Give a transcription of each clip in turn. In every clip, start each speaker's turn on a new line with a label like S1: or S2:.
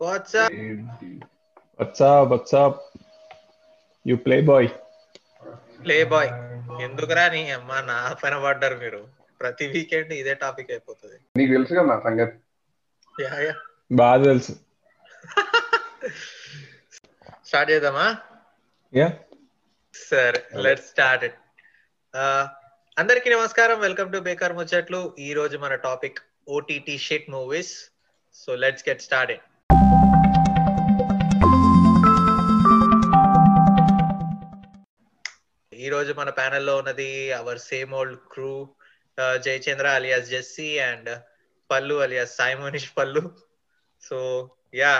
S1: What's up?
S2: WhatsApp WhatsApp you play boy
S1: play boy ఎందుకురా నీ అమ్మ నా పైన పడ్డారు మీరు? ప్రతి వీకెండ్ ఇదే టాపిక్ అయిపోతుంది.
S3: నీకు తెలుసు కదా నా సంగతి?
S1: యా యా
S2: బాగా తెలుసు.
S1: స్టార్ట్ చేద్దామా?
S2: యా
S1: సరే లెట్ స్టార్ట్ ఇట్ అందరికీ నమస్కారం. వెల్కమ్ టు బేకార్ ముచ్చట్లు ఈ రోజు మన topic OTT shit movies so let's get started ఈ రోజు మన ప్యానెల్లో ఉన్నది our same old crew Jayachandra alias Jessie and Pallu alias Sai Manish Pallu. So yeah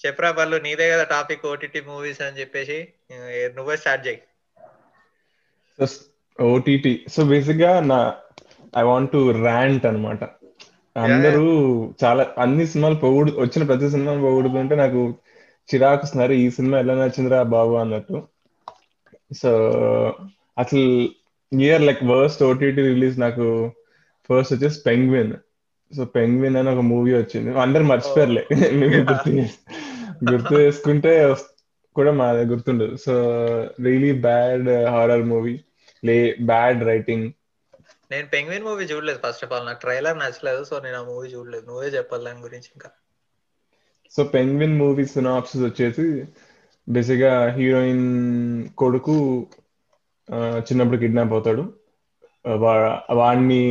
S1: చెప్పరా పల్లు నీదే కదా టాపిక్ ఓటీటీ మూవీస్ అని చెప్పేసి ఏ, నువ్వే స్టార్ట్ చేయి.
S2: ఓటీటీ సో బేసిక్గా నా ఐ వాంట్ టు ర్యాంట్ అన్నమాట. అందరూ చాలా అన్ని సినిమాలు పొగుడు వచ్చిన ప్రతి సినిమాలు పొగుడుతుంటే నాకు చిరాకు ఈ సినిమా ఎలా నచ్చిందిరా బాబు అన్నట్టు. సో అసలు year like worst OTT release నాకు ఫస్ట్ వచ్చేసి పెంగ్విన్ సో పెంగ్విన్ అని ఒక మూవీ వచ్చింది. అందరు మర్చిపోయారులే. గుర్తు గుర్తు చేసుకుంటే కూడా మా గుర్తుండదు. So really bad horror movie లే బ్యాడ్ రైటింగ్
S1: నేను పెంగ్విన్ మూవీ చూడలేదు ఫస్ట్ ఆఫ్ ఆల్ నాకు ట్రైలర్ నచ్చలేదు సో నేను ఆ మూవీ చూడలేదు. నువ్వే చెప్పాలి దాని గురించి ఇంకా.
S2: సో పెంగ్విన్ మూవీ సినాప్సిస్ వచ్చేసి బేసిక్గా హీరోయిన్ కొడుకు చిన్నప్పుడు కిడ్నాప్ అవుతాడు. వాడిని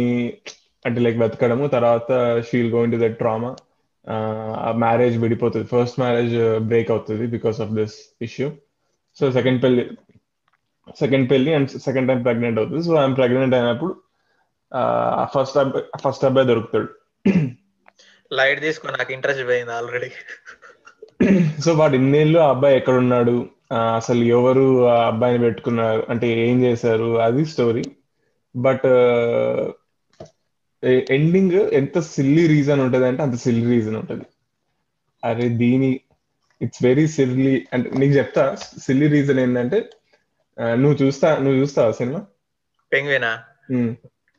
S2: అంటే లైక్ వెతకడము తర్వాత she'll going to that trauma ఆ మ్యారేజ్ విడిపోతుంది. ఫస్ట్ మ్యారేజ్ బ్రేక్ అవుతుంది because of this issue so second పెళ్ళి సెకండ్ పెళ్ళి అండ్ సెకండ్ టైం ప్రెగ్నెంట్ అవుతుంది. సో ఆమె ప్రెగ్నెంట్ అయినప్పుడు ఫస్ట్ అబ్బాయి ఫస్ట్ అబ్బాయి దొరుకుతాడు.
S1: లైట్ తీసుకో నాకు ఇంట్రెస్ట్ పోయింది ఆల్రెడీ
S2: సో వాడు ఇన్నేళ్ళు ఆ అబ్బాయి ఎక్కడ ఉన్నాడు అసలు ఎవరు ఆ అబ్బాయిని పెట్టుకున్నారు? అంటే ఏం చేశారు? అది స్టోరీ బట్ ఎండింగ్ ఎంత సిల్లీ రీజన్ ఉంటది అంటే అంత సిల్లీ రీజన్ ఉంటది. అరే దీని ఇట్స్ వెరీ సిల్లీ అంటే నీకు చెప్తా సిల్లీ రీజన్ ఏంటంటే నువ్వు చూస్తా నువ్వు చూస్తావా సినిమా?
S1: పెంగ్వినా?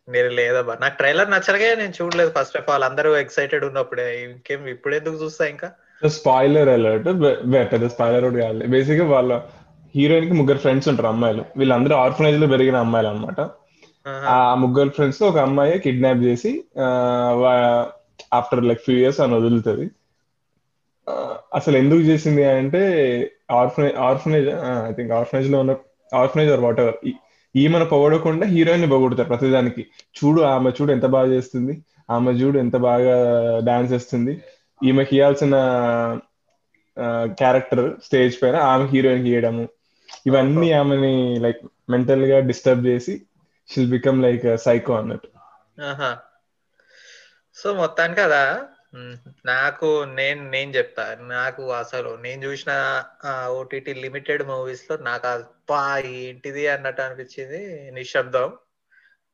S1: నేను లేదబ్బా నాకు ట్రైలర్ నచ్చలగే నేను చూడలేదు ఫస్ట్ ఆఫ్ ఆల్ అందరూ ఎక్సైటెడ్ ఉన్నప్పుడే. ఇంకేం ఇప్పుడు ఎందుకు చూస్తా ఇంకా?
S2: స్పాయిలర్ అలర్ట్ పెద్ద స్పాయిలర్ కూడా కాదు. బేసిక్గా వాళ్ళ హీరోయిన్కి ముగ్గురు ఫ్రెండ్స్ ఉంటారు అమ్మాయిలు. వీళ్ళందరూ ఆర్ఫనైజ్లో పెరిగిన అమ్మాయిలు అన్నమాట.
S1: ఆహా.
S2: ఆ ముగ్గురు ఫ్రెండ్స్ ఒక అమ్మాయి కిడ్నాప్ చేసి ఆఫ్టర్ లైక్ ఫ్యూ ఇయర్స్ అని వదులుతుంది. అసలు ఎందుకు చేసింది అంటే ఆర్ఫనైజ్ ఆర్ఫనైజ్ ఐ థింక్ ఆర్ఫనైజ్లో ఉన్న ఆర్ఫనైజ్ ఆర్ వాట్ ఎవర్ ఈమెను పొగడకుండా హీరోయిన్ని పొగుడతారు ప్రతిదానికి. చూడు ఆమె చూడు ఎంత బాగా చేస్తుంది. ఆమె చూడు ఎంత బాగా డాన్స్ చేస్తుంది. ఈమెకి ఇవ్వాల్సిన క్యారెక్టర్ స్టేజ్ పైన ఆమె హీరోయిన్ ఇవ్వడము ఇవన్నీ ఆమెని లైక్ మెంటల్గా డిస్టర్బ్ చేసి షిల్ బికమ్ లైక్ సైకో అన్నట్టు.
S1: ఆహా. సో మొత్తానికి కదా నాకు నేను నేను చెప్తా. నాకు అసలు నేను చూసిన ఓటీటీ లిమిటెడ్ మూవీస్లో నాకు అబ్బా ఏంటిది అన్నట్టు అనిపించింది నిశ్శబ్దం.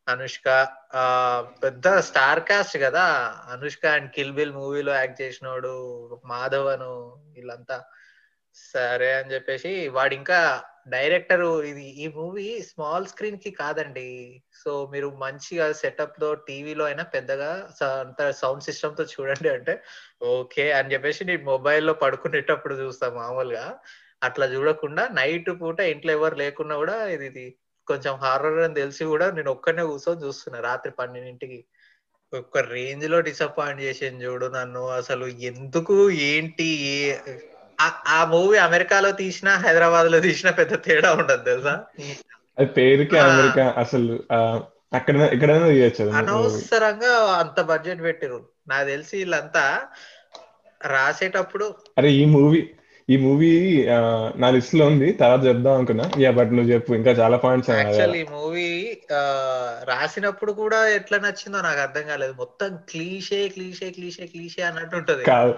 S1: అనుష్క ఆ పెద్ద స్టార్ కాస్ట్ కదా. అనుష్క అండ్ కిల్ బిల్ మూవీలో యాక్ట్ చేసినోడు మాధవ్ అను వీళ్ళంతా. సరే అని చెప్పేసి వాడు ఇంకా డైరెక్టర్ ఇది ఈ మూవీ స్మాల్ స్క్రీన్కి కాదండి. సో మీరు మంచిగా సెటప్లో టీవీలో అయినా పెద్దగా అంత సౌండ్ సిస్టమ్తో చూడండి అంటే ఓకే అని చెప్పేసి నేను మొబైల్లో పడుకునేటప్పుడు చూస్తాం మామూలుగా. అట్లా చూడకుండా నైట్ పూట ఇంట్లో ఎవరు లేకున్నా కూడా ఇది ఇది కొంచెం హారర్ అని తెలిసి కూడా నేను ఒక్కనే కూర్చొని చూస్తున్నా. రాత్రి పన్నెండింటికి. ఒక రేంజ్లో డిసప్పాయింట్ చేసింది చూడు నన్ను. అసలు ఎందుకు ఏంటి ఆ- మూవీ అమెరికాలో తీసినా హైదరాబాద్లో తీసినా పెద్ద తేడా ఉండదు తెలుసా?
S2: అది పేరుకి. అమెరికా అసలు అక్కడ ఎక్కడైనా తీయచ్చు.
S1: అనవసరంగా అంత బడ్జెట్ పెట్టిరు నాకు తెలిసి వీళ్ళంతా రాసేటప్పుడు
S2: అరే ఈ మూవీ ఈ మూవీ నా లిస్ట్లో ఉంది. తర్వాత చెప్దాం అనుకున్నా. యా బట్ నువ్వు చెప్పు. ఇంకా చాలా పాయింట్స్
S1: ఈ మూవీ రాసినప్పుడు కూడా ఎట్లా నచ్చిందో నాకు అర్థం కాలేదు. మొత్తం క్లీషే క్లీషే క్లీషే క్లీషే అన్నట్టు ఉంటది.
S2: కాదు.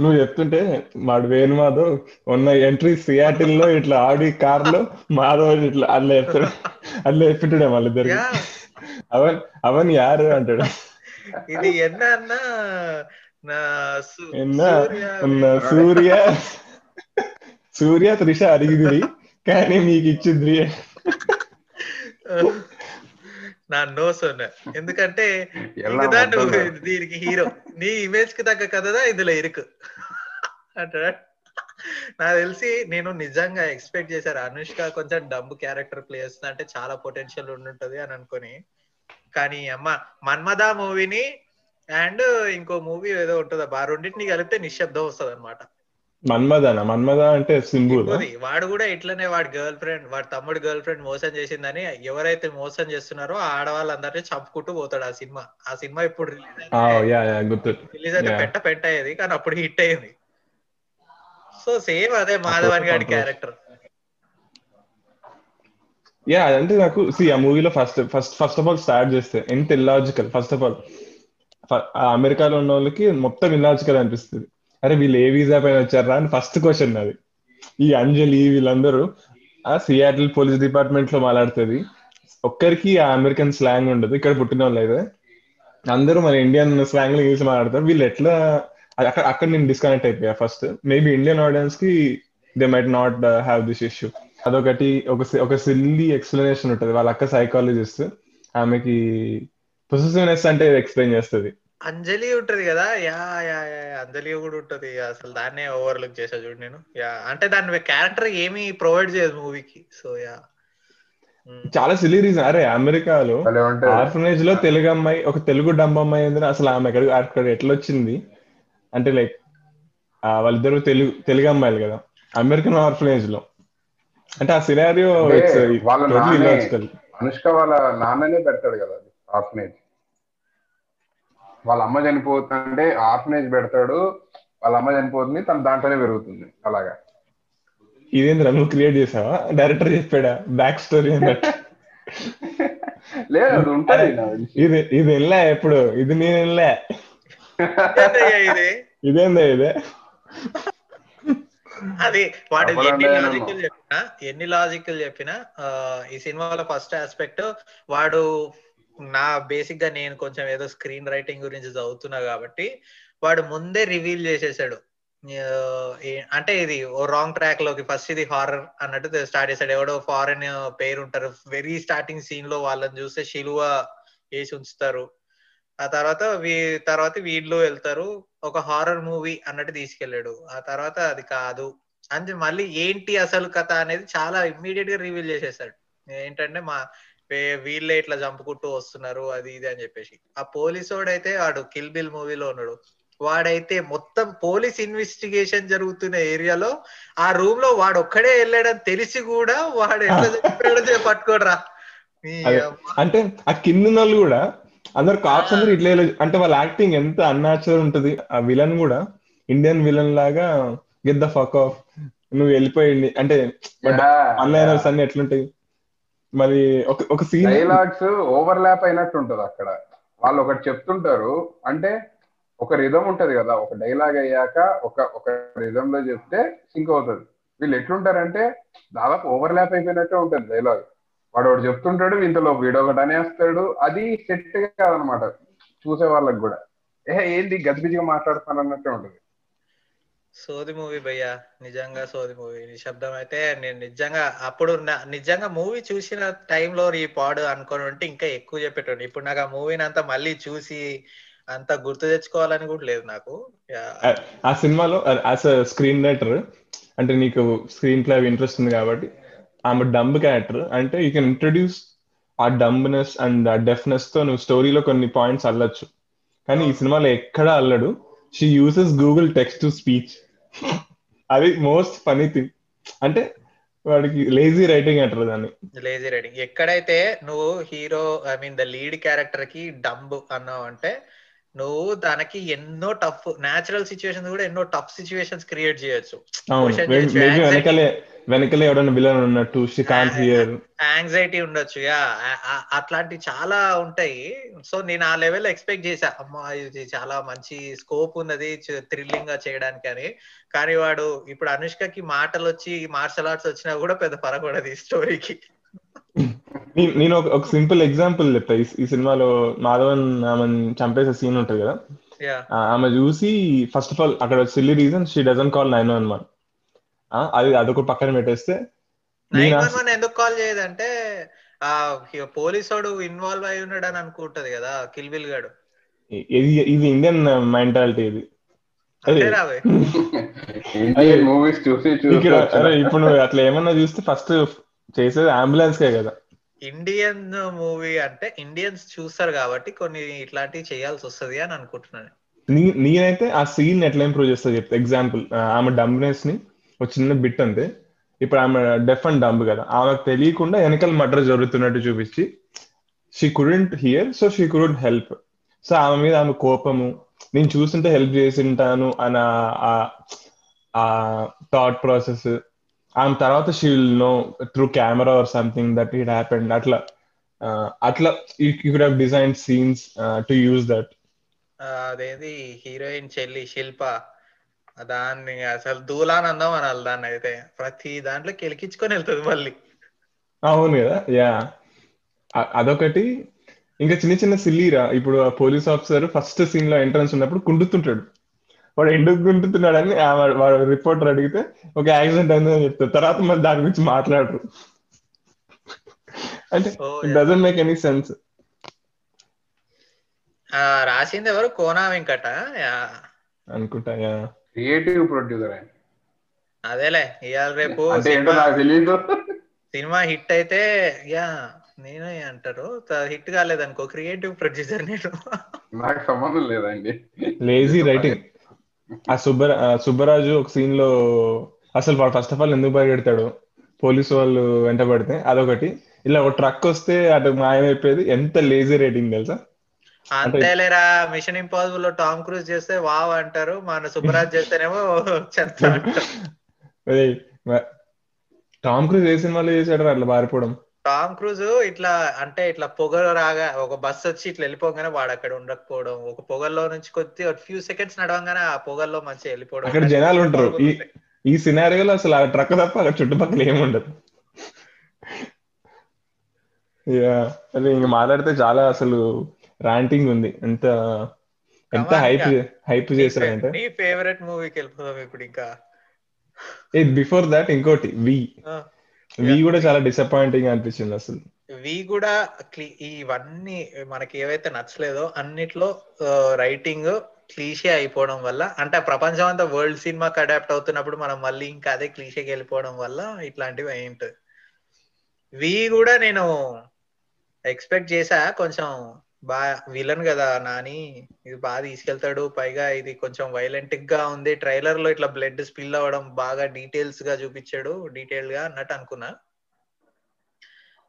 S2: నువ్వు చెప్తుంటే వాడు వేణు మాధవ్ ఉన్న ఎంట్రీ సియాటిల్లో ఇట్లా ఆడి కార్లో మాధవ్ ఇట్లా అట్లా చెప్తాడు. అట్లా చెప్పింటాడే వాళ్ళిద్దరు
S1: యా.
S2: అవన్ అవన్ యారు అంటాడు.
S1: ఇది ఎన్న అన్నా
S2: ఎన్న
S1: సూర్య
S2: ఉన్న సూర్య? సూర్య త్రిష అడిగిదిరి కానీ మీకు ఇచ్చింది
S1: నా నో సొన్న ఎందుకంటే నువ్వు. దీనికి హీరో. నీ ఇమేజ్కి తగ్గ కథదా ఇందులో ఇరుకు? అంటాడు నాకు తెలిసి నేను నిజంగా ఎక్స్పెక్ట్ చేశారు అనుష్క కొంచెం డబ్బు క్యారెక్టర్ ప్లే చేస్తుంది అంటే చాలా పొటెన్షియల్ ఉండుంటది అని అనుకొని. కానీ అమ్మ మన్మద మూవీని అండ్ ఇంకో మూవీ ఏదో ఉంటుందా? బా రెండింటిని కలిపితే నిశ్శబ్దం వస్తుంది అనమాట
S2: మన్మదన మన్మద అంటే సింబుల్
S1: వాడు కూడా ఇట్లనే వాడి గర్ల్ ఫ్రెండ్ వాడి తమ్ముడు గర్ల్ ఫ్రెండ్ మోసం చేసిందని ఎవరైతే మోసం చేస్తున్నారో ఆ ఆడవాళ్ళందరినీ చంపుకుంటూ పోతాడు ఆ సినిమా. ఆ సినిమా ఇప్పుడు రిలీజ్ అయితే. పెట్ట పెట్ట అయ్యేది కానీ అప్పుడు హిట్ అయ్యింది. సో సేమ్ అదే మాధవన్ గారి క్యారెక్టర్.
S2: యా అంటే నాకు సి ఆ మూవీలో first first first of all start చేస్తే ఎంత ఇల్లాజికల్ ఫస్ట్ ఆఫ్ ఆల్ అమెరికాలో ఉన్న వాళ్ళకి మొత్తం ఇల్లాజికల్ అనిపిస్తుంది. అరే వీళ్ళు ఏ వీసా పైన వచ్చారా అని ఫస్ట్ క్వశ్చన్ అది ఈ అంజలి వీళ్ళందరూ ఆ సియాటిల్ పోలీస్ డిపార్ట్మెంట్లో మాట్లాడుతుంది. ఒక్కరికి ఆ అమెరికన్ స్లాంగ్ ఉండదు. ఇక్కడ పుట్టిన వాళ్ళు అయితే. అందరూ మన ఇండియన్ స్లాంగ్లో ఇంగ్లీష్ మాట్లాడతారు. వీళ్ళు ఎట్లా అది అక్కడ అక్కడ నేను డిస్కనెక్ట్ అయిపోయా ఫస్ట్ మేబీ ఇండియన్ ఆడియన్స్కి they might not have this issue అదొకటి ఒక సి- ఒక సిల్లీ ఎక్స్ప్లెనేషన్ ఉంటుంది. వాళ్ళ అక్క సైకాలజిస్ట్ ఆమెకి పొసెసివ్నెస్ అంటే ఎక్స్ప్లెయిన్ చేస్తుంది
S1: అంజలి ఉంటది కదా యా యా యా అంజలి కూడా ఉంటది. అసలు దాన్నే ఓవర్లుక్ చేసా చూడు నేను. యా అంటే దాని క్యారెక్టర్ ఏమీ ప్రొవైడ్ చేయదు మూవీకి సో యా.
S2: చాలా సిల్లీ రీజన్ అరే అమెరికాలో ఆర్ఫనేజ్లో తెలుగు అమ్మాయి ఒక తెలుగు డంబ అమ్మాయి అసలు ఆమె ఎక్కడ అక్కడ ఎట్లా వచ్చింది అంటే లైక్ వాళ్ళిద్దరు తెలుగు తెలుగు అమ్మాయిలు కదా. అమెరికన్ ఆర్ఫనేజ్లో. అంటే ఆ సినారియో ఇలాజికల్
S3: అనుష్క వాళ్ళ నాన్ననే పెడతాడు కదా ఆర్ఫనేజ్. వాళ్ళ అమ్మ చనిపోతుంటే ఆర్ఫనేజ్ పెడతాడు వాళ్ళ అమ్మ చనిపోతుంది తన దాంట్లోనే పెరుగుతుంది. అలాగా.
S2: ఇదేంద్రా నువ్వు క్రియేట్ చేసావా? డైరెక్టర్ చెప్పాడా? బ్యాక్ స్టోరీ అన్నట్టు.
S3: లేదు అది ఉంటది.
S2: ఇది ఇది వెళ్ళా ఎప్పుడు? ఇది నేను వెళ్ళా.
S1: ఇది?
S2: ఇదేందా ఇదే?
S1: అది వాడు
S3: అప్పుడు
S1: ఎన్ని లాజికల్ చెప్పినా? ఎన్ని లాజికల్ చెప్పినా ఈ సినిమాలో ఫస్ట్ ఆస్పెక్ట్ వాడు నా బేసిక్గా నేను కొంచెం ఏదో స్క్రీన్ రైటింగ్ గురించి చదువుతున్నా కాబట్టి వాడు ముందే రివీల్ చేసేసాడు. అంటే ఇది ఓ రాంగ్ ట్రాక్లోకి ఫస్ట్ ఇది హారర్ అన్నట్టు స్టార్ట్ చేశాడు ఎవడో ఫారెన్ పేరు ఉంటారు వెరీ స్టార్టింగ్ సీన్లో వాళ్ళని చూస్తే శిలువ వేసి ఉంచుతారు. ఆ తర్వాత వీ తర్వాత వీళ్ళు వెళ్తారు. ఒక హారర్ మూవీ అన్నట్టు తీసుకెళ్ళాడు. ఆ తర్వాత అది కాదు. అంటే మళ్ళీ ఏంటి అసలు కథ అనేది చాలా ఇమ్మీడియట్గా రివీల్ చేసేసాడు. ఏంటంటే మా వీళ్ళే ఇట్లా చంపుకుంటూ వస్తున్నారు అది ఇది అని చెప్పేసి. ఆ పోలీస్ వాడైతే వాడు కిల్ బిల్ మూవీలో ఉన్నాడు. వాడైతే మొత్తం పోలీస్ ఇన్వెస్టిగేషన్ జరుగుతున్న ఏరియాలో ఆ రూమ్లో వాడు ఒక్కడే వెళ్ళాడని తెలిసి కూడా వాడు ఎట్లా చెప్పాడో పట్టుకోడరా.
S2: అంటే ఆ కింద వాళ్ళు కూడా అందరు కాప్స్ అందరూ ఇట్లా అంటే వాళ్ళ యాక్టింగ్ ఎంత అన్యాచురల్ ఉంటది. ఆ విలన్ కూడా ఇండియన్ విలన్ లాగా గెట్ ద ఫక్ ఆఫ్ నువ్వు వెళ్ళిపోయింది అంటే అన్లైనర్స్ అన్ని ఎట్లుంటాయి? మరి ఒక ఒక సీన్
S3: డైలాగ్స్ ఓవర్ ల్యాప్ అయినట్టు ఉంటది అక్కడ. వాళ్ళు ఒకటి చెప్తుంటారు అంటే ఒక రిధం ఉంటది కదా ఒక డైలాగ్ అయ్యాక ఒక ఒక రిధం లో చెప్తే సింక్ అవుతుంది. వీళ్ళు ఎట్లుంటారంటే దాదాపు ఓవర్ ల్యాప్ అయిపోయినట్టే ఉంటుంది డైలాగ్ వాడు ఒకటి చెప్తుంటాడు ఇంతలో వీడు ఒకటి అనేస్తాడు అది సెట్ కాదనమాట. చూసే వాళ్ళకి కూడా. ఏ ఏంది గజిబిజిగా మాట్లాడుతాను అన్నట్టే ఉంటది.
S1: సోది మూవీ భయ్యా నిజంగా సోది మూవీ. నిశ్శబ్దం అయితే నేను నిజంగా అప్పుడు నిజంగా మూవీ చూసిన టైంలో ఈ పాడు అనుకొని ఉంటే ఇంకా ఎక్కువ చెప్పేటోడు ఇప్పుడు నాకు ఆ మూవీని అంతా మళ్ళీ చూసి అంత గుర్తు తెచ్చుకోవాలని కూడా లేదు నాకు.
S2: ఆ సినిమాలో యాజ్ అ స్క్రీన్ రైటర్ అంటే నీకు స్క్రీన్ ప్లే ఇంట్రెస్ట్ ఉంది కాబట్టి ఆమె డంబ్ క్యారెక్టర్ అంటే యూ కెన్ ఇంట్రడ్యూస్ ఆ డంబ్నెస్ అండ్ ఆ డెఫ్నెస్తో నువ్వు స్టోరీలో కొన్ని పాయింట్స్ అల్లొచ్చు. కానీ ఈ సినిమాలో ఎక్కడా అల్లడు. She uses Google text to speech అది మోస్ట్ ఫనీ థింగ్. అంటే వాడికి లేజీ రైటింగ్ అంటారు దాన్ని.
S1: లేజీ రైడింగ్ ఎక్కడైతే నువ్వు hero I mean the lead క్యారెక్టర్కి డంబ్ అన్నావు అంటే నువ్వు దానికి ఎన్నో టఫ్ నేచురల్ సిచ్యువేషన్స్ కూడా ఎన్నో టఫ్ సిచ్యువేషన్స్ క్రియేట్ చేయొచ్చు.
S2: వెనకలే ఎవడన్నా విలన్ ఉన్నట్టు షీ కాంట్ హియర్
S1: యాంగ్జైటీ ఉండొచ్చు యా. అట్లాంటి చాలా ఉంటాయి. సో నేను ఆ లెవెల్ ఎక్స్పెక్ట్ చేశా. అమ్మా ఇది చాలా మంచి స్కోప్ ఉన్నది థ్రిల్లింగ్గా చేయడానికి అని. కానీ వాడు ఇప్పుడు అనుష్కకి మాటలు వచ్చి మార్షల్ ఆర్ట్స్ వచ్చినా కూడా పెద్ద పరగొడదు ఈ స్టోరీకి
S2: నేను ఒక సింపుల్ ఎగ్జాంపుల్ చెప్తా. ఈ- సినిమాలో మాధవన్ ఆమెను చంపేసే సీన్ ఉంటది కదా? ఆమె చూసి ఫస్ట్ ఆఫ్ ఆల్ అక్కడ silly reason she doesn't call nine one one అది అదొక పక్కన పెట్టేస్తే
S1: ఎందుకు కాల్ చేయదంటే ఆ పోలీస్ వాడు ఇన్వాల్వ్ అయి ఉన్నాడు అని అనుకుంటది కదా కిల్ బిల్ గాడు.
S2: ఇది ఇది ఇండియన్ మెంటాలిటీ ఇది.
S3: మూవీస్ చూసి.
S2: అరే ఇప్పుడు నువ్వు అట్లా ఏమన్నా చూస్తే ఫస్ట్ చేసేది అంబులెన్స్ కే కదా.
S1: ఇండియన్ మూవీ అంటే ఇండియన్స్ చూస్తారు కాబట్టి కొన్ని ఇట్లాంటివి చేయాల్సి వస్తది అని అనుకుంటున్నాను.
S2: నీ నేనైతే ఆ సీన్ ఎట్లా ఇంప్రూవ్ చేస్తా చెప్తా. ఎగ్జాంపుల్ ఆమె డంబ్నెస్ని ఒక చిన్న బిట్ అంతే. ఇప్పుడు ఆమె డెఫ్ అండ్ డంబ్ కదా. ఆమెకు తెలియకుండా వెనకాల మర్డర్ జరుగుతున్నట్టు చూపించి she couldn't hear so she couldn't help so ఆమె మీద ఆమె కోపము నేను చూస్తుంటే హెల్ప్ చేసి ఉంటాను అన్న ఆ- థాట్ ప్రాసెస్ ఆమె తర్వాత she will know through camera or something that it happened అట్లా అట్లా you could have design scenes to use that
S1: అదేది? హీరోయిన్ చెల్లి శిల్ప. దాన్ని అసలు దూలానందం అనాలి దాన్ని అయితే. ప్రతి దాంట్లో కెలికించుకొని వెళ్తుంది మళ్ళీ.
S2: అవును కదా యా. అదొకటి. ఇంకా చిన్న చిన్న సిల్లీరా ఇప్పుడు ఆ పోలీస్ ఆఫీసర్ ఫస్ట్ సీన్లో ఎంట్రన్స్ ఉన్నప్పుడు కుండుతుంటాడు. వాడు ఎందుకు గుంటుతున్నాడని ఆ వాడు- రిపోర్టర్ అడిగితే ఒక యాక్సిడెంట్ అయిందని చెప్తారు తర్వాత మళ్ళీ దాని గురించి మాట్లాడరు. అంటే డజంట్ మేక్ ఎనీ సెన్స్
S1: ఆ, రాసింది ఎవరు? కోనా వెంకట.
S2: అనుకుంటా
S3: క్రియేటివ్ ప్రొడ్యూసర్ ఆయన.
S1: అదేలే ఇవాళ రేపు సినిమా
S3: నాకు తెలియదు
S1: సినిమా హిట్ అయితే యా నేనే అంటారు. హిట్ కాలేదనుకో క్రియేటివ్ ప్రొడ్యూసర్ నేను.
S3: నాకు సంబంధం లేదండి.
S2: లేజీ రైటింగ్ ఆ సుబ్బర ఆ సుబ్బరాజు ఒక సీన్లో అసలు వాడు ఫస్ట్ ఆఫ్ ఆల్ ఎందుకు పరిగెడతాడు పోలీసు వాళ్ళు వెంట పడితే అదొకటి. ఇలా ఒక ట్రక్ వస్తే అటు మాయమైపోయేది. ఎంత లేజీ రైటింగ్ తెలుసా?
S1: అంతేలేరా మిషన్ ఇంపాసిబుల్లో టామ్ క్రూజ్ చేస్తే వావ్ అంటారు మన సుబ్బరాజ్ చేస్తేనేమో చెత్త
S2: టామ్ క్రూజ్ ఏ సినిమాలో చేశాడు అట్లా పారిపోవడం
S1: టామ్ క్రూజ్ ఇట్లా అంటే ఇట్లా పొగ రాగా ఒక బస్ వచ్చి ఇట్లా వెళ్ళిపోగానే వాడు అక్కడ ఉండకపోవడం ఒక పొగల్లో నుంచి కొద్ది ఒక ఫ్యూ సెకండ్స్ నడవంగానే ఆ పొగల్లో మంచిగా వెళ్ళిపోవడం.
S2: అక్కడ జనాలు ఉంటారు. ఈ ఈ సినారియోలో అసలు ఆ ట్రక్ తప్ప అక్కడ చుట్టుపక్కల ఏముండదు యా అదే ఇంక మాట్లాడితే చాలా అసలు ర్యాంటింగ్ ఉంది. ఎంత ఎంత హైప్. హైప్ చేశారంటే
S1: నీ ఫేవరెట్ మూవీకి వెళ్ళిపోదాం ఇప్పుడు ఇంకా.
S2: బిఫోర్ దాట్ ఇంకోటి వి. వి కూడా చాలా డిసప్పాయింటింగ్ అనిపించింది అసలు.
S1: ఇవి కూడా ఇవన్నీ మనకి ఏవైతే నచ్చలేదో అన్నిట్లో రైటింగ్ క్లీషే అయిపోవడం వల్ల అంటే ప్రపంచం అంతా వరల్డ్ సినిమాకి అడాప్ట్ అవుతున్నప్పుడు మనం మళ్ళీ ఇంకా అదే క్లీషేకి వెళ్ళిపోవడం వల్ల ఇట్లాంటివి అయి ఉంటుంది వి కూడా నేను ఎక్స్పెక్ట్ చేసా కొంచెం బాగా విలన్ కదా నాని. ఇది బాగా తీసుకెళ్తాడు. పైగా ఇది కొంచెం వైలెంట్గా ఉంది. ట్రైలర్లో ఇట్లా బ్లడ్ స్పిల్ అవ్వడం బాగా డీటెయిల్స్గా చూపించాడు. డీటెయిల్గా అన్నట్టు అనుకున్నా.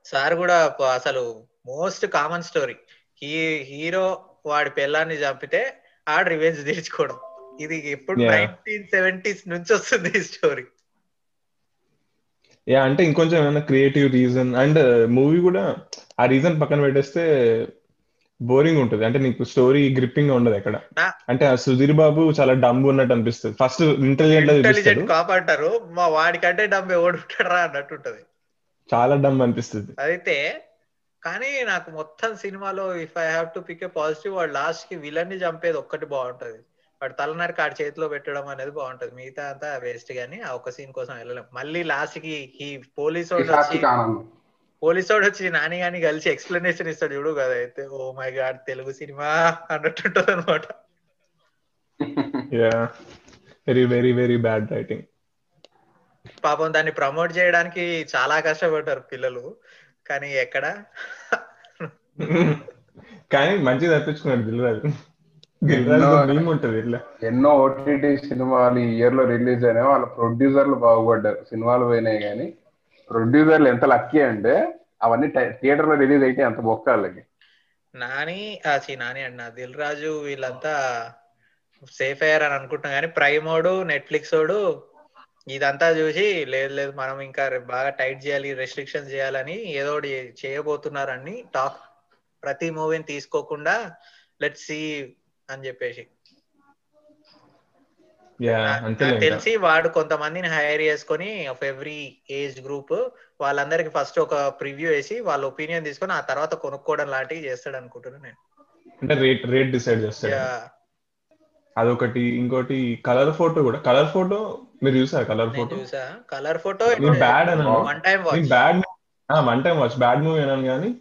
S1: సార్ కూడా అసలు most common story he hero వాడి పిల్లాన్ని చంపితే ఆడ రివెంజ్ తీర్చుకోవడం. ఇది ఎప్పుడు. నైన్టీన్ సెవెంటీస్ నుంచి వస్తుంది ఈ స్టోరీ
S2: యా అంటే ఇంకొంచెం ఏమైనా క్రియేటివ్ రీజన్ అండ్ మూవీ కూడా ఆ రీజన్ పక్కన పెట్టేస్తే బోరింగ్ ఉంటుంది. అంటే నీకు స్టోరీ గ్రిప్పింగ్గా ఉండదు ఎక్కడ. అంటే ఆ సుధీర్ బాబు చాలా డంబ్ ఉన్నట్టు అనిపిస్తుంది. ఫస్ట్ ఇంటెలిజెంట్
S1: ఇంటెలిజెంట్ కాపాడతారు. మా వాడికంటే డబ్బు ఎవడు ఉంటాడరా అన్నట్టు ఉంటది.
S2: చాలా డంబ్ అనిపిస్తుంది.
S1: అయితే కానీ నాకు మొత్తం సినిమాలో if I have to pick a positive వాడు లాస్ట్కి విలన్ని చంపేది ఒక్కటి బాగుంటది. వాడు తలనరికి ఆడి చేతిలో పెట్టడం అనేది బాగుంటది. మిగతా అంతా వేస్ట్ గానీ ఆ ఒక్క సీన్ కోసం వెళ్ళలేం. మళ్ళీ లాస్ట్కి ఈ పోలీస్ పోలీస్ వాడు వచ్చి నాని గాని కలిసి ఎక్స్ప్లెనేషన్ ఇస్తాడు చూడు కదా అయితే. Oh my God Telugu cinema అన్నట్టుంటది అనమాట
S2: yeah very very very bad writing
S1: పాపం దాన్ని ప్రమోట్ చేయడానికి చాలా కష్టపడ్డారు పిల్లలు. కానీ ఎక్కడ?
S2: కానీ మంచిగా తప్పించుకున్నాడు దిల్రాజు
S3: ఎన్నో-
S2: మేము ఉంటది ఇట్లా.
S3: ఎన్నో ఓటీటీ సినిమాలు ఈ ఇయర్లో రిలీజ్ అయినాయి. వాళ్ళ ప్రొడ్యూసర్లు బాగుపడ్డారు. సినిమాలు పోయినాయి కానీ. ప్రొడ్యూసర్లు ఎంత లక్కీ అంటే అవన్నీ థియేటర్లో రిలీజ్ అయితే ఎంత బొక్క వాళ్ళకి
S1: నాని ఆ, ఛీ, నాని అన్న దిల్ రాజు వీళ్ళంతా సేఫ్ అయ్యారు అని అనుకుంటున్నాం కానీ ప్రైమోడు నెట్ఫ్లిక్స్ ఓడు ఇదంతా చూసి లేదు లేదు మనం ఇంకా బాగా టైట్ చేయాలి రెస్ట్రిక్షన్ చేయాలని ఏదో ఒకటి చేయబోతున్నారని టాక్ ప్రతి మూవీని తీసుకోకుండా లెట్ సి అని చెప్పేసి. నాకు తెలిసి వాడు కొంతమందిని హైర్ చేసుకొని ఆఫ్ ఎవ్రీ ఏజ్ గ్రూప్ వాళ్ళందరికి ఫస్ట్ ఒక ప్రివ్యూ వేసి వాళ్ళ ఒపీనియన్ తీసుకొని ఆ తర్వాత కొనుక్కోవడం లాంటివి చేస్తాడు అనుకుంటున్నాను నేను.
S2: అంటే రేట్ రేట్ డిసైడ్ చేస్తాడు. అదొకటి. ఇంకోటి కలర్ ఫోటో కూడా. కలర్ ఫోటో మీరు చూసారు కలర్ ఫోటో?
S1: చూసా. Colour Photo
S2: bad
S1: one time watch
S2: bad one time watch bad movie అన్నాను కానీ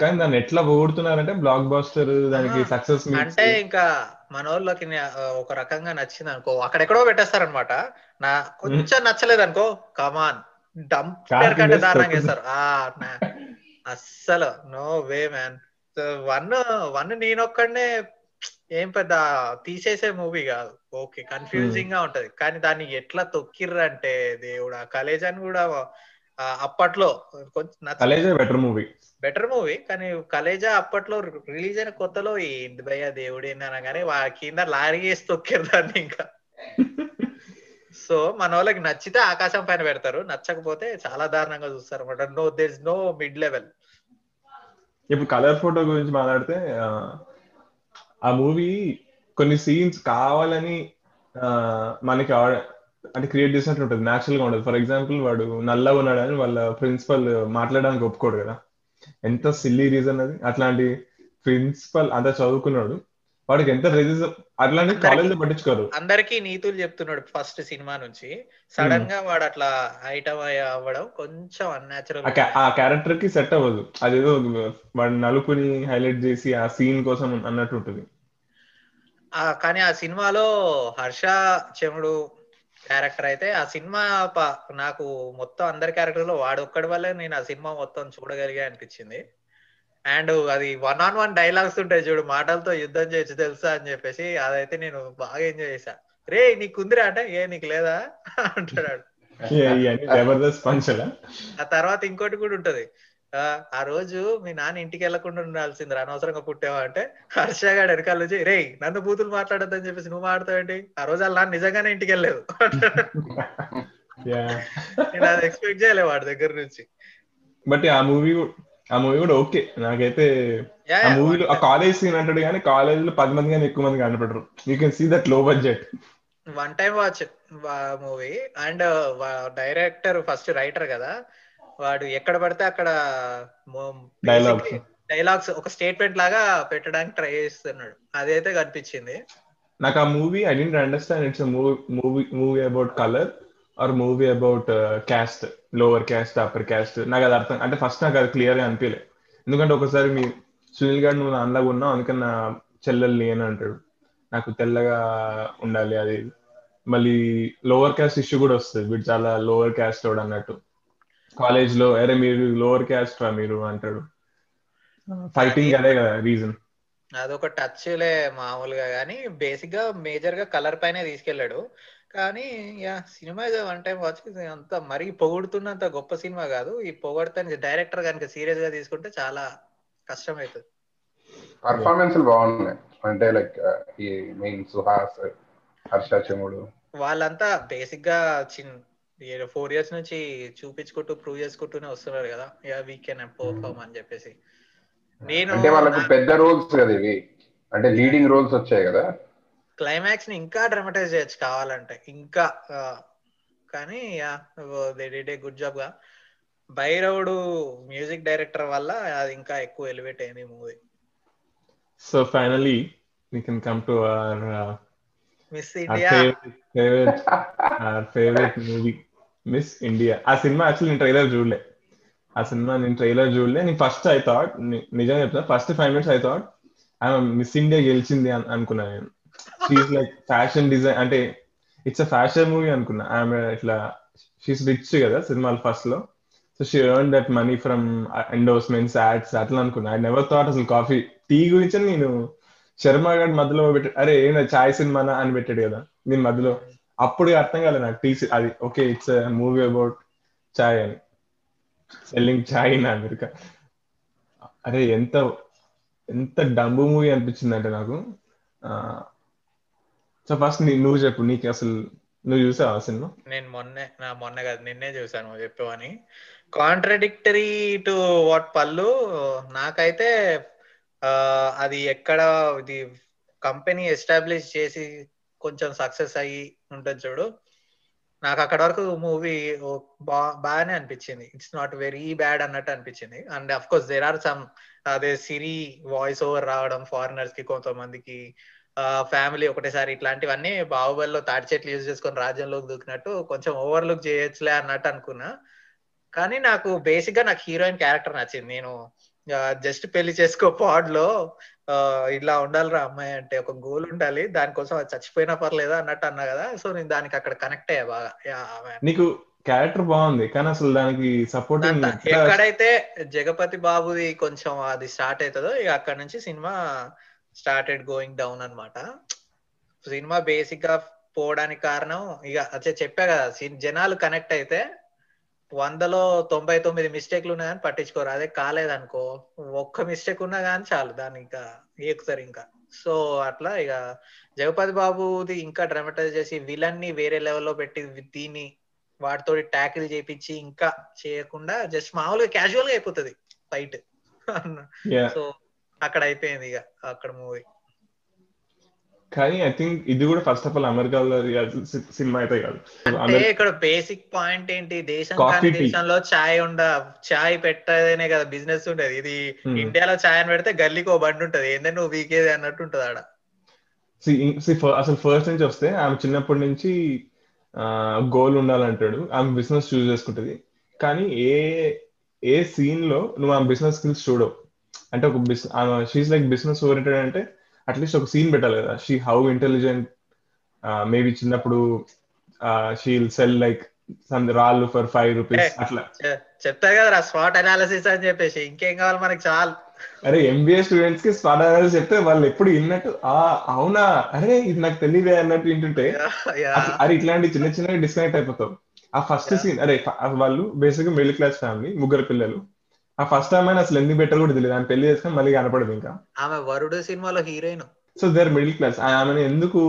S2: కానీ దాన్ని ఎట్లా పొగుడుతున్నారంటే బ్లాక్ బాస్టర్ దానికి. సక్సెస్
S1: అంటే ఇంకా మన వాళ్ళకి నే- ఒక రకంగా నచ్చింది అనుకో అక్కడెక్కడో పెట్టేస్తారనమాట. నా కొంచెం నచ్చలేదు అనుకో కమాన్ డంప్
S2: కాకి
S1: కంటే దారుణంగా ఆ అస్సలు no way man one one నేనొక్కడనే ఏం పెద్ద తీసేసే మూవీ కాదు. ఓకే కన్ఫ్యూజింగ్గా ఉంటది. కానీ దాన్ని ఎట్లా తొక్కిర్రంటే దేవుడా కలేజాని కూడా ఆ, అప్పట్లో కొంచెం
S2: Khaleja better movie
S1: better movie కానీ కలేజా అప్పట్లో రిలీజ్ అయిన కొత్తలో ఏంటి భయ్య దేవుడు అనగానే వా కింద లారీ వేసి తొక్కారు దాన్ని ఇంకా. సో మన వాళ్ళకి నచ్చితే ఆకాశం పైన పెడతారు నచ్చకపోతే చాలా దారుణంగా చూస్తారు అనమాట no there no mid level
S2: ఇప్పుడు కలర్ ఫోటో గురించి మాట్లాడితే ఆ, మూవీ కొన్ని సీన్స్ కావాలని మనకి అంటే క్రియేట్ చేసినట్టు ఉంటుంది. న్యాచురల్గా ఉండదు. ఫర్ ఎగ్జాంపుల్ వాడు నల్లగా ఉన్నాడని వాళ్ళ ప్రిన్సిపల్ మాట్లాడడానికి ఒప్పుకోడు కదా. ఎంత సిల్లీ రీజన్ అది. అట్లాంటి ప్రిన్సిపల్ అంత చదువుకున్నాడు. వాడికి ఎంత రెజిజం అట్లాంటి కాలేజ్ పట్టించుకోరు.
S1: అందరికీ నీతులు చెప్తున్నాడు ఫస్ట్ సినిమా నుంచి. సడన్గా వాడు అట్లా ఐటమ్ అవ్వడం కొంచెం అన్యాచురల్
S2: ఆ క్యారెక్టర్కి సెట్ అవ్వదు. అదేదో వాడు నలుపుని హైలైట్ చేసి ఆ సీన్ కోసం అన్నట్టు ఉంటుంది.
S1: కానీ ఆ సినిమాలో హర్ష చెముడు క్యారెక్టర్ అయితే ఆ సినిమా నాకు మొత్తం అందరి క్యారెక్టర్లో వాడు ఒక్కడి వల్లే నేను ఆ సినిమా మొత్తం చూడగలిగా అనిపించింది. అండ్ అది వన్ ఆన్ వన్ డైలాగ్స్ ఉంటాయి చూడు మాటలతో యుద్ధం చేయొచ్చు తెలుసా అని చెప్పేసి అదైతే నేను బాగా ఎంజాయ్ చేశా. రే నీకు ఉందిరా అంటే ఏ నీకు లేదా? అంటాడు ఆ తర్వాత ఇంకోటి కూడా ఉంటది. ఆ, ఆ రోజు మీ నాన్న ఇంటికి వెళ్ళకుండా ఉండాల్సింది అనవసరంగా పుట్టావా అంటే హర్ష గాడు వెనకాల నుంచి రే నన్ను బూతులు మాట్లాడొద్దని చెప్పేసి నువ్వు మాట్లాడతావేంటి? ఆ రోజు వాళ్ళ నాన్న నిజంగానే ఇంటికి వెళ్ళలేదు. నేను అది ఎక్స్పెక్ట్ చేయలే వాడి దగ్గర నుంచి.
S2: బట్ ఆ మూవీ ఆ మూవీ కూడా ఓకే. నాకైతే ఆ మూవీలో ఆ కాలేజ్ సీన్ అంటాడు కానీ కాలేజ్లో పది మంది కానీ ఎక్కువ మంది కనపడరు. You can see దట్లో budget
S1: one time watch movie. And director first writer కదా. వాడు ఎక్కడ పడితే అక్కడ
S2: Dialogues.
S1: డైలాగ్స్ ఒక స్టేట్మెంట్ లాగా పెట్టడానికి ట్రై చేస్తున్నాడు. అదైతే కనిపించింది.
S2: నాకు ఆ movie I didn't understand it's movie movie about colour or movie about caste lower caste upper caste నాకు అది అర్థం అంటే ఫస్ట్ నాకు అది క్లియర్గా అనిపించలే ఎందుకంటే ఒకసారి మీ సునీల్ గారు నువ్వు అందాగా ఉన్నావు అందుకని నా చెల్లెల్ని అని అంటాడు. నాకు తెల్లగా ఉండాలి అది. మళ్ళీ లోవర్ క్యాస్ట్ ఇష్యూ కూడా వస్తుంది. వీడు చాలా లోవర్ క్యాస్ట్ వాడు అన్నట్టు. కాలేజ్లో అరే మీరు లోవర్ క్యాస్ట్ రా మీరు అంటాడు. ఫైటింగ్ అదే కదా రీజన్
S1: అదొక టచ్ లే మామూలుగా కానీ బేసిక్గా మేజర్గా కలర్ పైనే తీసుకెళ్ళాడు కానీ yeah cinema one time watch అంత మరీ పొగుడుతున్నంత గొప్ప సినిమా కాదు. ఈ పొగడతని డైరెక్టర్ కనుక సీరియస్గా తీసుకుంటే చాలా కష్టం అవుతుంది
S3: పర్ఫార్మెన్స్ బాగున్నాయి. అంటే లైక్ ఈ మెయిన్ సుహాస్ హర్ష చెముడు.
S1: వాళ్ళంతా బేసిక్గా చిన్న ఫోర్ ఇయర్స్ నుంచి చూపించుకుంటూ ప్రూవ్ చేసుకుంటూనే వస్తున్నారు కదా. యా వీ కెన్ పర్ఫార్మ్ అని చెప్పేసి. నేను
S3: అంటే వాళ్ళకు పెద్ద రోల్స్ కదా ఇవి. అంటే లీడింగ్ రోల్స్ వచ్చాయి కదా.
S1: క్లైమాక్స్ని ఇంకా డ్రమటైజ్ చేయొచ్చు కావాలంటే. ఇంకా కానీ yeah they did a good జాబ్గా. Bhairavudu music director వల్ల అది ఇంకా ఎక్కువ ఎలివేట్ అయింది movie
S2: so finally we can come to our
S1: Miss
S2: our
S1: India
S2: favorite favorite our favorite movie. Miss India ఆ సినిమా యాక్చువల్లీ నేను ట్రైలర్ చూడలే. ఆ సినిమా నేను ట్రైలర్ చూడలే. నేను ఫస్ట్ ఐ థాట్ నిజంగా చెప్తున్నా first five minutes I thought ఆమె మిస్ ఇండియా గెలిచింది అనుకున్నాను అనుకున్నా నేను. షీఈ్ లైక్ ఫ్యాషన్ డిజైన్ అంటే ఇట్స్ అ ఫ్యాషన్ మూవీ అనుకున్నా. ఆమె ఇట్లా షీస్ రిచ్ కదా సినిమాలు ఫస్ట్లో. So she earn that money from endorsements ads అట్లా అనుకున్నా. ఐ నెవర్ థాట్ అసలు కాఫీ టీ గురించి నేను శర్మ గారి మధ్యలో పెట్టి అరే ఏంటో ఛాయ్ సినిమానా? అని పెట్టాడు కదా. నేను మధ్యలో. అప్పుడు అర్థం కాలేదు నాకు. టీసీ అది okay it's movie about chai అని. సెల్లింగ్ ఛాయ్ ఇన్ అమెరికా అరే ఎంత ఎంత డంబు మూవీ అనిపించింది అంటే నాకు సో ఫస్ట్ నువ్వు చెప్పు నీకు అసలు నువ్వు చూసావు ఆ సినిమా?
S1: నేను మొన్నే నా మొన్న కాదు నిన్నే చూసాను నువ్వు చెప్పావని కాంట్రడిక్టరీ టు వాట్ పళ్ళు నాకైతే అది ఎక్కడ ఇది కంపెనీ ఎస్టాబ్లిష్ చేసి కొంచెం సక్సెస్ అయ్యి ఉంటుంది చూడు. నాకు అక్కడ వరకు మూవీ బాగానే అనిపించింది. ఇట్స్ నాట్ వెరీ బ్యాడ్ అన్నట్టు అనిపించింది. And of course there are some అదే సిరి వాయిస్ ఓవర్ రావడం ఫారినర్స్కి కొంతమందికి ఫ్యామిలీ ఒకటేసారి ఇట్లాంటివన్నీ బాహుబలిలో తాటి చెట్లు యూజ్ చేసుకొని రాజ్యంలోకి దూకినట్టు కొంచెం ఓవర్లుక్ చేయొచ్చులే అన్నట్టు అనుకున్నా. కానీ నాకు బేసిక్గా నాకు హీరోయిన్ క్యారెక్టర్ నచ్చింది. నేను జస్ట్ పెళ్ళి చేసుకో పాడ్లో ఇలా ఉండాలిరా అమ్మాయి అంటే ఒక గోల్ ఉండాలి. దానికోసం అది చచ్చిపోయినా పర్లేదు అన్నట్టు అన్నా కదా. సో నేను దానికి అక్కడ కనెక్ట్ అయ్యా బాగా.
S2: నీకు క్యారెక్టర్ బాగుంది. కానీ అసలు దానికి సపోర్టింగ్
S1: దాంట్లో ఎక్కడైతే జగపతి బాబుది కొంచెం అది స్టార్ట్ అవుతుందో ఇక అక్కడ నుంచి సినిమా స్టార్టెడ్ గోయింగ్ డౌన్ అన్నమాట. సినిమా బేసిక్గా పోవడానికి కారణం ఇక అచ్చే చెప్పా కదా జనాలు కనెక్ట్ అయితే వందలో తొంభై తొమ్మిది మిస్టేక్లు ఉన్నాయని పట్టించుకోరు. అదే కాలేదనుకో ఒక్క మిస్టేక్ ఉన్నా కానీ చాలు దాన్ని ఇంకా ఎక్కుతారు ఇంకా. సో అట్లా ఇక జగపతి బాబుది ఇంకా డ్రామటైజ్ చేసి విలన్ని వేరే లెవెల్లో పెట్టి దీన్ని వాటితో ట్యాకిల్ చేపించి ఇంకా చేయకుండా జస్ట్ మామూలుగా క్యాజువల్గా అయిపోతుంది ఫైట్ సో అక్కడ అయిపోయింది ఇక అక్కడ మూవీ
S2: కానీ ఐ థింక్ ఇది కూడా ఫస్ట్ ఆఫ్ ఆల్ అమెరికాలో సినిమా అయితే కాదు.
S1: అంటే ఇక్కడ బేసిక్ పాయింట్ ఏంటి? దేశం. దేశంలో చాయ్ ఉండ చాయ్ పెట్టేదేనే కదా బిజినెస్ ఉండేది. ఇది
S2: Hmm.
S1: ఇండియాలో చాయ్ అని పెడితే గల్లీకి ఓ బండి ఉంటది. ఏంటంటే నువ్వు వీకేది అన్నట్టు ఉంటది ఆడ.
S2: అసలు ఫస్ట్ నుంచి వస్తే ఆమె చిన్నప్పటి నుంచి గోల్ ఉండాలంటాడు. ఆమె బిజినెస్ చూస్ చేసుకుంటది. కానీ ఏ ఏ సీన్లో నువ్వు ఆమె బిజినెస్ స్కిల్స్ చూడవు. అంటే ఒక business she's like business oriented అంటే అట్లీస్ట్ ఒక సీన్ పెట్టాలి కదా. షీ హౌ ఇంటెలిజెంట్ మేబీ చిన్నప్పుడు షీల్ సెల్ లైక్ రాళ్ళు ఫర్ ఫైవ్ రూపీస్. అట్లా.
S1: చెప్తా కదా స్పాట్ అనాలిసిస్ అని చెప్పేసి. ఇంకేం కావాలి మనకి చాలు.
S2: అరే ఎంబీఏ స్టూడెంట్స్కి స్పాట్ అనాలిసిస్ చెప్తే వాళ్ళు ఎప్పుడు విన్నట్టు ఆ అవునా? అరే ఇది నాకు తెలియదే అన్నట్టు అసలు అరే ఇట్లాంటి చిన్న చిన్నగా డిస్కనెక్ట్ అయిపోతావు ఆ ఫస్ట్. సీన్ అరే వాళ్ళు బేసిక్ మిడిల్ క్లాస్ ఫ్యామిలీ ముగ్గురు పిల్లలు. ఆ ఫస్ట్ టైం అయినా అసలు ఎందుకు బెటర్ కూడా తెలియదు. ఆమె పెళ్ళి చేసుకొని మళ్ళీ కనపడదు ఇంకా.
S1: ఆమె వరుడు సినిమాలో heroine.
S2: So there middle class ఆమెను ఎందుకు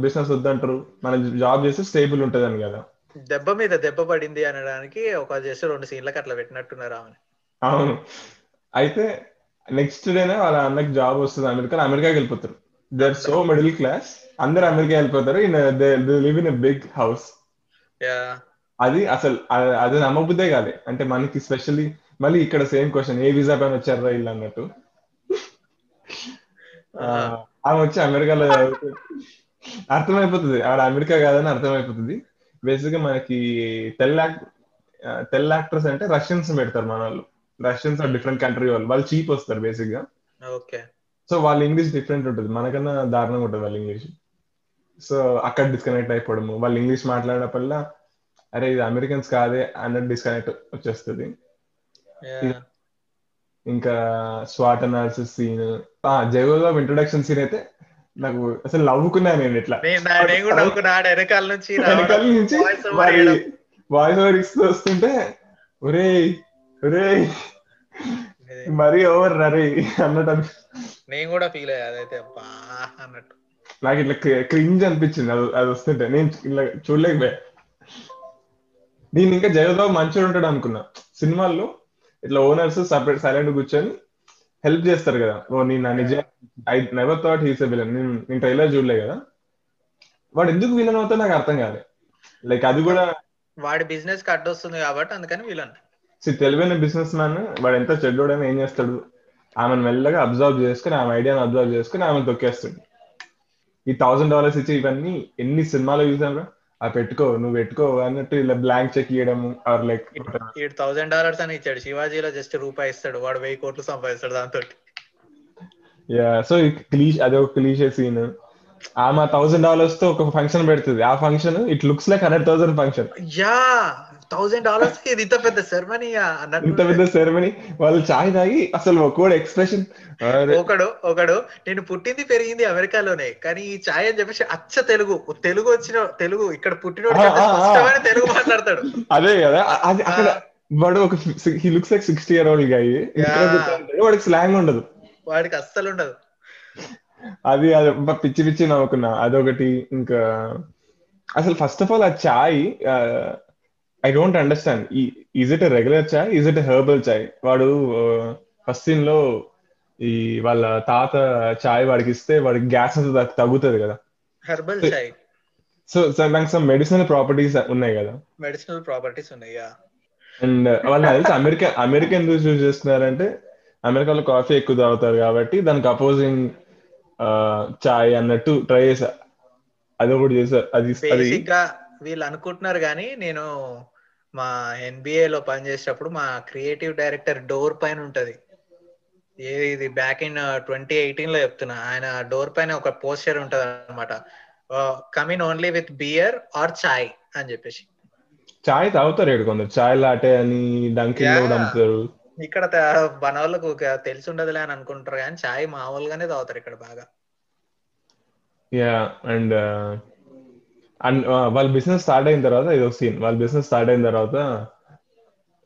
S2: బిజినెస్ వద్దంటారు? మన జాబ్ చేస్తే స్టేబుల్ ఉంటదని కదా.
S1: దెబ్బ మీద దెబ్బ పడింది అనడానికి ఒక జస్ట్ రెండు సీన్లకు అట్లా పెట్టినట్టున్నారు ఆమె.
S2: అవును. అయితే నెక్స్ట్ డేనే వాళ్ళ అన్నకి జాబ్ వస్తుంది అమెరికా అమెరికాకి వెళ్ళిపోతారు. They are so middle class అందరు అమెరికా వెళ్ళిపోతారు. In live in big house
S1: yeah
S2: అది అసలు అది నమ్మబుద్దే కాదు అంటే మనకి స్పెషల్లీ మళ్ళీ ఇక్కడ సేమ్ క్వశ్చన్ ఏ వీసా పైన వచ్చారా ఇల్లు అన్నట్టు? ఆమె వచ్చి అమెరికాలో. అర్థమైపోతుంది. ఆవిడ అమెరికా కాదని అర్థమైపోతుంది. బేసిక్గా మనకి తెల్ల తెల్ల యాక్టర్స్ అంటే రష్యన్స్ పెడతారు మన వాళ్ళు రష్యన్స్ డిఫరెంట్ కంట్రీ వాళ్ళు. వాళ్ళు చీప్ వస్తారు బేసిక్గా.
S1: ఓకే.
S2: సో వాళ్ళ ఇంగ్లీష్ డిఫరెంట్ ఉంటుంది. మనకన్నా దారుణంగా ఉంటుంది వాళ్ళ ఇంగ్లీష్ సో అక్కడ డిస్కనెక్ట్ అయిపోవడము. వాళ్ళు ఇంగ్లీష్ మాట్లాడినప్పుడల్లా అరే ఇది అమెరికన్స్ కాదే అన్నట్టు డిస్కనెక్ట్ వచ్చేస్తుంది. ఇంకా స్వాట్ అనాలిసిస్ సీన్ జగోబాబు ఇంట్రొడక్షన్ సీన్ అయితే నాకు అసలు నవ్వుకున్నా నేను ఇట్లా.
S1: వెనకాల నుంచి
S2: వెనకాల. వాయిస్ ఓవర్ ఇస్తూ వస్తుంటే ఒరే ఒరే మరీ ఓవర్ రరే అన్నట్టు
S1: నేను కూడా ఫీల్ అయ్యా అదైతే బా అన్నట్టు.
S2: నాకు ఇట్లా క్రింజ్ అనిపించింది అది అది వస్తుంటే. నేను ఇట్లా చూడలేకపోయా. నేను ఇంకా జగద్బాబు మంచిగా ఉంటాడు అనుకున్నా. సినిమాల్లో ఇట్లా ఓనర్స్ సపరేట్ సైలెంట్ కూర్చొని హెల్ప్ చేస్తారు కదా. ఓ నేను నా నిజం I never thought he's villain నేను ట్రైలర్ చూడలే కదా. వాడు ఎందుకు విలన్ అవుతాడు నాకు అర్థం కాలే. లైక్ అది కూడా
S1: వాడి బిజినెస్కి అడ్డొస్తుంది కాబట్టి అందుకని విలన్
S2: తెలివైన బిజినెస్ మ్యాన్ వాడు ఎంత చెడ్డోడని ఏం చేస్తాడు? ఆమెను మెల్లగా అబ్జర్వ్ చేసుకుని ఆమె ఐడియాని అబ్జర్వ్ చేసుకుని ఆమెను తొక్కేస్తాడు. ఈ థౌసండ్ డాలర్స్ ఇచ్చి ఇవన్నీ ఎన్ని సినిమాలు చూసాం ఆ పెట్టుకో నువ్వు పెట్టుకో అన్నట్టు ఇలా బ్లాంక్ చెక్ ఇవ్వడము ఆర్ లైక్
S1: ఈ థౌసండ్ డాలర్స్ అని ఇచ్చాడు శివాజీలో జస్ట్ రూపాయి ఇస్తాడు వాడు వెయ్యి కోట్లు సంపాదిస్తాడు దాంతో
S2: యా సో క్లీష్ అదే ఒక క్లీషే సీన్ ఆమె థౌసండ్ డాలర్స్తో ఒక ఫంక్షన్ పెడుతుంది. ఆ function it looks like hundred thousand function
S1: yeah thousand dollars ఇది ఇంత పెద్ద సెరమనీ
S2: ఇంత పెద్ద సెరమనీ వాళ్ళు చాయ్ తాగి అసలు ఒక్కోడు ఎక్స్ప్రెషన్
S1: ఒకడు ఒకడు నేను పుట్టింది పెరిగింది అమెరికాలోనే కానీ ఈ ఛాయ్ అని చెప్పేసి అచ్చ తెలుగు తెలుగు వచ్చిన తెలుగు ఇక్కడ పుట్టినోడు. స్పష్టమైన తెలుగు మాట్లాడతాడు.
S2: అదే కదా అది అక్కడ వాడు ఒక he looks like sixty year old guy వాడికి స్లాంగ్ ఉండదు.
S1: వాడికి అస్సలు ఉండదు.
S2: అది అది పిచ్చి పిచ్చి నవ్వుకున్నా. అదొకటి ఇంకా అసలు ఫస్ట్ ఆఫ్ ఆల్ ఆ chai I don't understand is it regular chai is it herbal chai వాడు ఫస్ట్ సీన్లో ఈ వాళ్ళ తాత చాయ్ వాడికి ఇస్తే వాడికి గ్యాస్ అంతా తగ్గుతుంది కదా.
S1: హెర్బల్ చాయ్
S2: సో దానికి సమ్ మెడిసినల్ ప్రాపర్టీస్ ఉన్నాయి కదా.
S1: మెడిసినల్ ప్రాపర్టీస్ ఉన్నాయి
S2: అండ్ వాళ్ళు తెలిసి అమెరికా అమెరికా ఎందుకు చూస్ చేస్తున్నారంటే అమెరికాలో కాఫీ ఎక్కువ తాగుతారు కాబట్టి దానికి అపోజింగ్ చాయ్ అన్నట్టు ట్రై చేశా అది ఒకటి చేశారు అది
S1: వీళ్ళు అనుకుంటున్నారు కానీ నేను మా ఎన్బిఏ లో పనిచేసేటప్పుడు మా క్రియేటివ్ డైరెక్టర్ డోర్ పైన ఉంటది. ఏ- ఇది బ్యాక్ ఇన్ ట్వంటీ ఎయిటీన్లో చెప్తున్నా. ఆయన డోర్ పైన ఒక పోస్టర్ ఉంటది అనమాట coming only with beer or chai అని చెప్పేసి.
S2: చాయ్ తాగుతారు ఇక్కడ కొందరు. చాయ్ లాటే అని. అమ్ముతారు
S1: ఇక్కడ త- మన వాళ్ళకు ఒక తెలిసి ఉండదులే అని అనుకుంటారు కానీ చాయ్ మామూలుగానే తాగుతారు ఇక్కడ బాగా.
S2: యా అండ్ అండ్ వాళ్ళ బిజినెస్ స్టార్ట్ అయిన తర్వాత ఇది ఒక సీన్ వాళ్ళ బిజినెస్ స్టార్ట్ అయిన తర్వాత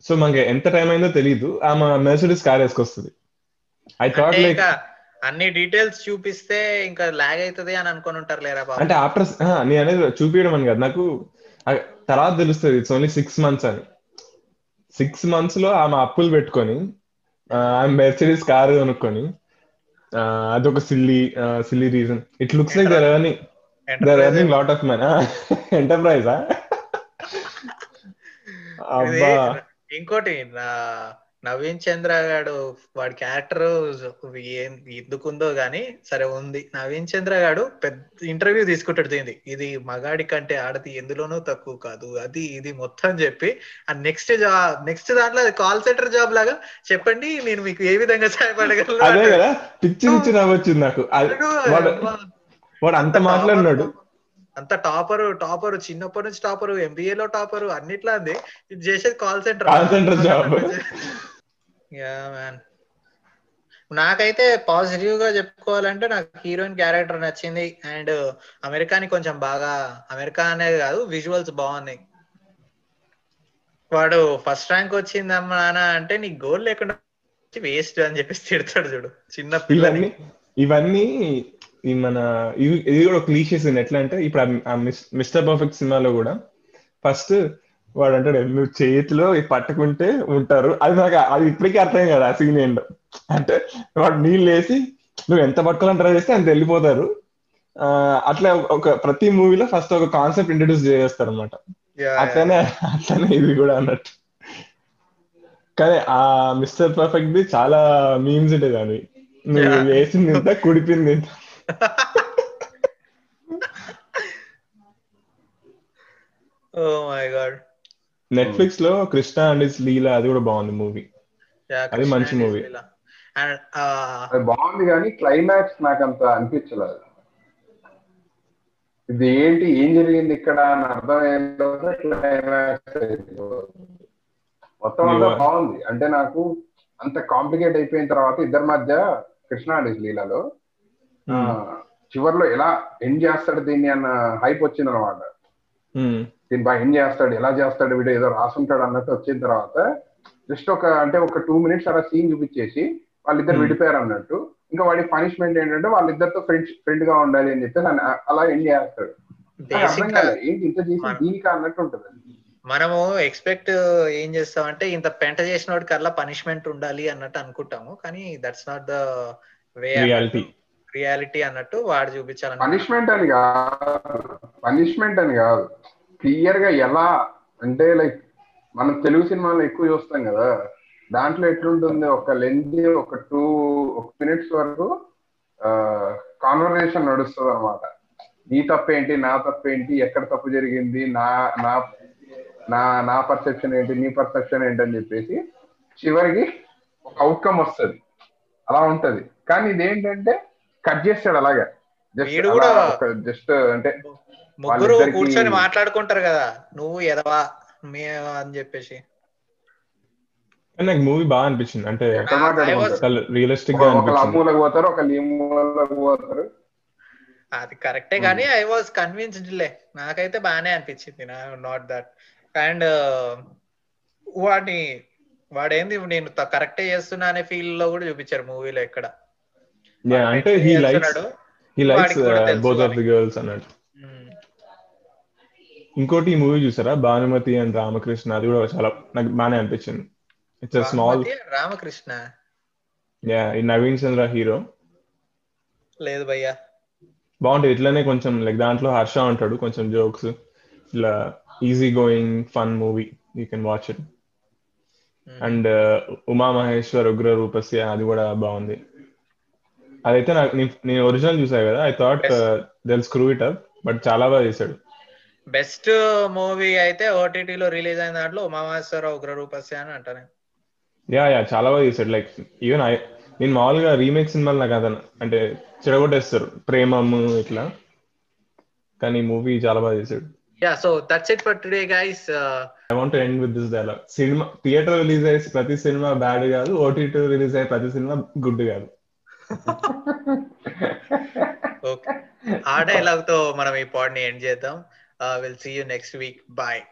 S2: సో మనకి ఎంత టైం అయిందో తెలియదు ఆమె మెర్సిడీస్ కార్ వేసుకొస్తుంది. ఐ థాట్ లైక్
S1: అన్ని డీటెయిల్స్ చూపిస్తే ఇంకా లాగ్ అవుతుంది అని అనుకొని ఉంటారు లేరా
S2: అంటే ఆఫ్టర్ నేను అనేది చూపించడం అని కాదు. నాకు తర్వాత తెలుస్తుంది ఇట్స్ ఓన్లీ సిక్స్ మంత్స్ అని. సిక్స్ మంత్స్లో ఆమె అప్పులు పెట్టుకొని ఆమె మెర్సిడీస్ కార్ కొనుక్కొని అదొక silly silly reason it looks like their earning ఎంటర్ప్రైజా
S1: ఇంకోటి నా నవీన్ చంద్ర గాడు వాడి క్యారెక్టర్ ఎందుకుందో గానీ సరే ఉంది. నవీన్ చంద్ర గాడు పెద్ద ఇంటర్వ్యూ తీసుకుంటాడు దీన్ని. ఇది మగాడి కంటే ఆడది ఎందులోనూ తక్కువ కాదు. అది ఇది మొత్తం చెప్పి ఆ నెక్స్ట్ జాబ్ నెక్స్ట్ దాంట్లో కాల్ సెంటర్ జాబ్ లాగా చెప్పండి నేను మీకు ఏ విధంగా సహాయపడగలను
S2: వాడు అంత మాట్లాడినాడు.
S1: అంత టాపర్ టాపర్ చిన్నప్పటి నుంచి టాపర్ ఎంబీఏ లో టాపర్ అన్నిట్లా ఉంది ఇది చేసేది call centre
S2: Call center job.
S1: Yeah man నాకైతే పాజిటివ్గా చెప్పుకోవాలంటే నాకు హీరోయిన్ క్యారెక్టర్ నచ్చింది. అండ్ అమెరికాని కొంచెం బాగా అమెరికా అనేది కాదు విజువల్స్ బాగున్నాయి. వాడు ఫస్ట్ ర్యాంక్ వచ్చిందమ్మా నాన్న అంటే నీ గోల్ లేకుండా వేస్ట్ అని చెప్పేసి తిడతాడు చూడు. చిన్న పిల్లని.
S2: ఇవన్నీ ఈ మన ఇవి ఇది కూడా ఒక క్లీషేస్ ఎట్లా అంటే ఇప్పుడు ఆ మిస్టర్ పర్ఫెక్ట్ సినిమాలో కూడా ఫస్ట్ వాడు అంటాడు నువ్వు చేతిలో ఇది పట్టుకుంటే ఉంటారు. అది నాకు అది ఇప్పటికీ అర్థం కదా ఆ సీన్ ఏంటో. అంటే వాడు నీళ్ళు వేసి నువ్వు ఎంత పట్టుకోవాలని ట్రై చేస్తే అంత వెళ్ళిపోతారు. ఆ, అట్లా ఒక ప్రతి మూవీలో ఫస్ట్ ఒక కాన్సెప్ట్ ఇంట్రడ్యూస్ చేస్తారు అనమాట. అట్లనే అట్లనే ఇది కూడా అన్నట్టు. కానీ ఆ మిస్టర్ పర్ఫెక్ట్ ది చాలా మీమ్స్ ఉండేది అది నువ్వు. వేసింది ఇంత కుడిపింది ఇంత.
S1: oh my god.
S2: నెట్ఫ్లిక్స్లో కృష్ణ అండ్ ఇస్ లీలా అది కూడా బాగుంది మూవీ. అది మంచి
S1: Krishna and
S2: movie.
S1: Leela. And,
S3: అది బాగుంది కానీ క్లైమాక్స్ నాకు అంత అనిపించలేదు. ఇది ఏంటి ఏం జరిగింది ఇక్కడ అని అర్థమయ్యేలో క్లైమాక్స్ మొత్తం అంతా బాగుంది. అంటే నాకు అంత కాంప్లికేట్ అయిపోయిన తర్వాత ఇద్దరి మధ్య కృష్ణ అండ్ లీలలో చివర్లో ఎలా ఎండ్ చేస్తాడు దీన్ని అన్న హైప్ వచ్చింది అనమాట. దీన్ని బాగా ఎండ్ చేస్తాడు ఎలా చేస్తాడు వీడు ఏదో రాసుంటాడు అన్నట్టు వచ్చిన తర్వాత జస్ట్ ఒక అంటే ఒక టూ మినిట్స్ అలా సీన్ చూపించేసి వాళ్ళిద్దరు. విడిపోయారు అన్నట్టు. ఇంకా వాడి పనిష్మెంట్ ఏంటంటే వాళ్ళిద్దరితో ఫ్రెండ్ ఫ్రెండ్గా ఉండాలి అని చెప్పేసి అలా ఎండ్ చేస్తాడు. అర్థం ఏంటి ఇంత చేసి దీనికి అన్నట్టు ఉంటుంది
S1: మనము ఎక్స్పెక్ట్ ఏం చేస్తామంటే ఇంత పెంట చేసిన వాడికి అలా పనిష్మెంట్ ఉండాలి అన్నట్టు అనుకుంటాము. కానీ that's not the way
S2: reality
S1: reality అన్నట్టు వాడు చూపించాలని
S3: పనిష్మెంట్ అని కాదు. పనిష్మెంట్ అని కాదు. క్లియర్గా ఎలా అంటే లైక్ మనం తెలుగు సినిమాలో ఎక్కువ చూస్తాం కదా. దాంట్లో ఎట్లుంటుంది? ఒక లెంత్ ఒక టూ ఒక మినిట్స్ వరకు కాన్వర్సేషన్ నడుస్తుంది అనమాట నీ తప్పేంటి? నా తప్పేంటి? ఎక్కడ తప్పు జరిగింది? నా నా నా నా పర్సెప్షన్ ఏంటి? నీ పర్సెప్షన్ ఏంటి? అని చెప్పేసి చివరికి ఒక అవుట్కమ్ వస్తుంది. అలా ఉంటది. కానీ ఇదేంటంటే కట్ చేస్తాడు అలాగే.
S1: వీడు కూడా-
S3: జస్ట్ అంటే
S1: ముగ్గురు కూర్చొని మాట్లాడుకుంటారు కదా. నువ్వు ఎదవా? మే అని చెప్పేసి.
S2: నాకు మూవీ బాగా అనిపించింది. అంటే
S3: రియలిస్టిక్గా
S2: అనిపించింది.
S3: పోతారు మూలకు పోతారు.
S1: అది కరెక్టే కానీ ఐ వాజ్ కన్విన్స్డ్ లే. నాకైతే బాగానే అనిపించింది. నాట్ దట్ అండ్ వాడిని వాడేంది నేను కరెక్టే చేస్తున్నా అనే ఫీల్లో కూడా చూపించారు మూవీలో ఎక్కడ.
S2: Yeah, అంటే he likes. He likes both of. The girls అన్నట్టు. ఇంకోటి ఈ మూవీ చూసారా? భానుమతి అండ్ రామకృష్ణ అది కూడా చాలా నాకు బాగానే అనిపించింది. It's small
S1: Ramakrishna?
S2: యా ఈ నవీన్ చంద్ర హీరో.
S1: లేదు భయ్యా.
S2: బాగుంటుంది ఇట్లనే కొంచెం లైక్ దాంట్లో హర్ష ఉంటాడు కొంచెం జోక్స్ ఇలా easy going fun movie you can watch it. And Uma Maheshwar Ugra Roopasya అది కూడా బాగుంది. అదైతే నేను ఒరిజినల్ చూసా కదా I thought they'll screw it up but చాలా బాగా చేశాడు.
S1: బెస్ట్ మూవీ అయితే ఓటీటీ లో రిలీజ్ అయిన దాంట్లో ఉమామేశ్వర ఉగ్ర రూపస్య అని అంటాను
S2: యా యా చాలా బాగా చేశాడు. లైక్ ఈవెన్ ఐ నేను మామూలుగా రీమేక్ సినిమాలు నాకు అదన అంటే చెడగొట్టేస్తారు. ప్రేమము ఇట్లా. కానీ మూవీ చాలా బాగా చేశాడు.
S1: Yeah so that's it for today guys
S2: I want end with this dialogue cinema theatre release అయ్యే ప్రతి సినిమా బ్యాడ్ కాదు ఓటీటీ రిలీజ్ అయ్యే ప్రతి సినిమా గుడ్ కాదు.
S1: ఓకే ఆ డైలాగ్తో మనం ఈ పాడ్ని ఎండ్ చేద్దాం. Will see you next week bye